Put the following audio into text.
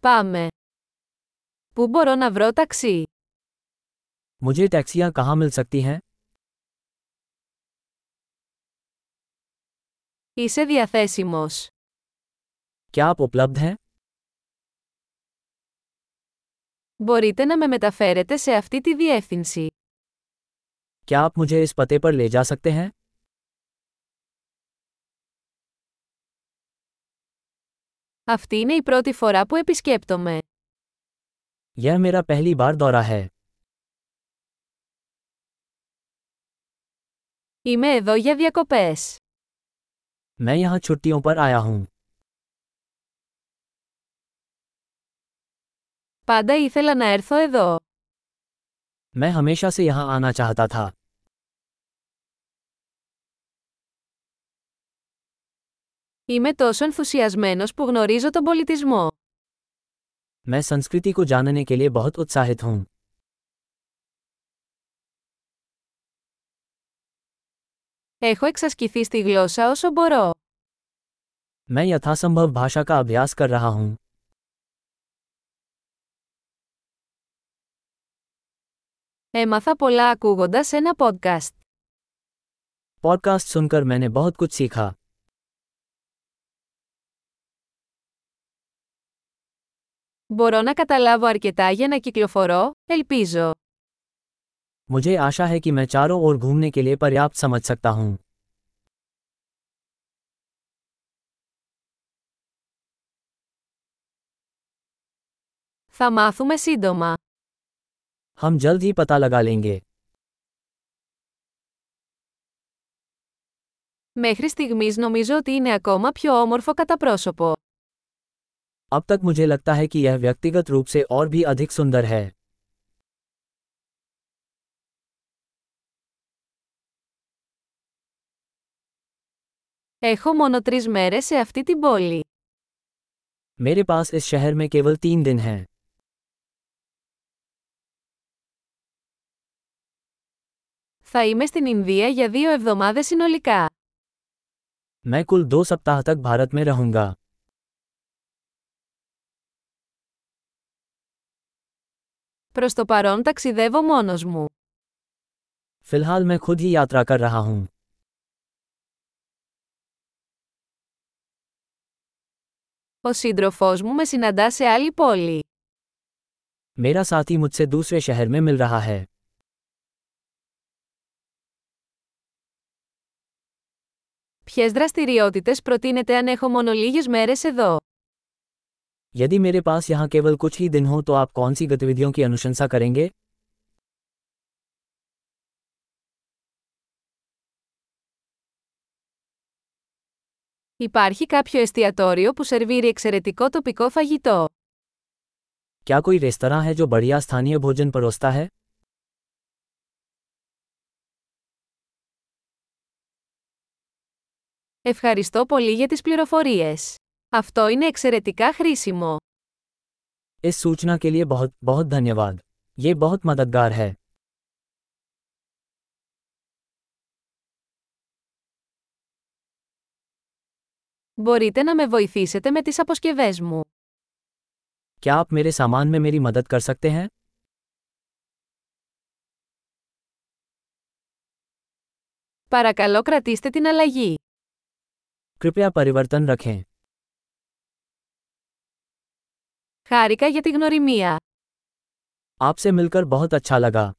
Πάμε. Πού μπορώ να βρω ταξί? मुझे टैक्सियाँ कहाँ मिल सकती हैं Είσαι διαθέσιμος. क्या आप उपलब्ध हैं Μπορείτε να με μεταφέρετε σε αυτή τη διεύθυνση. क्या आप मुझे इस पते पर ले जा सकते हैं Αυτή είναι η πρώτη φορά που επισκέπτομαι. यह मेरा पहली बार दौरा है Είμαι εδώ για διακοπές. मैं यहाँ छुट्टियों पर आया हूँ Πάντα ήθελα να έρθω εδώ. मैं हमेशा से यहाँ आना चाहता था Είμαι τόσο ενθουσιασμένος που γνωρίζω τον πολιτισμό. मैं संस्कृति को जानने के लिए बहुत उत्साहित हूँ Έχω εξασκηθεί στη γλώσσα όσο μπορώ. मैं यथासंभव भाषा का अभ्यास कर रहा हूँ Έμαθα πολλά ακούγοντας ένα podcast. पॉडकास्ट सुनकर मैंने बहुत कुछ सीखा Μπορώ να καταλάβω αρκετά για να κυκλοφορώ, ελπίζω. मुझे आशा है कि मैं चारों ओर घूमने के लिए पर्याप्त समझ सकता हूँ Θα μάθουμε σύντομα. हम जल्द ही पता लगा लेंगे Μέχρι στιγμής νομίζω ότι είναι ακόμα πιο όμορφο κατά πρόσωπο. अब तक मुझे लगता है कि यह व्यक्तिगत रूप से और भी अधिक सुंदर है Έχω μόνο τρεις μέρες σε αυτή την πόλη. मेरे पास इस शहर में केवल तीन दिन हैं Θα είμαι στην Ινδία για δύο εβδομάδες συνολικά. मैं कुल दो सप्ताह तक भारत में रहूंगा Προς το παρόν ταξιδεύω μόνος μου. फिलहाल मैं खुद ही यात्रा कर रहा हूँ Ο σύντροφός μου με συναντά σε άλλη πόλη. मेरा साथी मुझसे दूसरे शहर में मिल रहा है Ποιες δραστηριότητες προτείνετε αν έχω μόνο λίγες μέρες εδώ? यदि मेरे पास यहाँ केवल कुछ ही दिन हो तो आप कौन सी गतिविधियों की अनुशंसा करेंगे Υπάρχει κάποιο εστιατόριο που σερβίρει εξαιρετικό τοπικό φαγητό. क्या कोई रेस्तरा है जो बढ़िया स्थानीय भोजन परोसता है Ευχαριστώ πολύ για τις πληροφορίες. Αυτό είναι εξαιρετικά χρήσιμο. इस सूचना के लिए बहुत बहुत धन्यवाद ये बहुत मददगार है Μπορείτε να με βοηθήσετε με τις αποσκευές μου. क्या आप मेरे सामान में मेरी मदद कर सकते हैं Παρακαλώ κρατήστε την αλλαγή. कृपया परिवर्तन रखें Χάρηκα για τη γνωριμία. आपसे मिलकर बहुत अच्छा लगा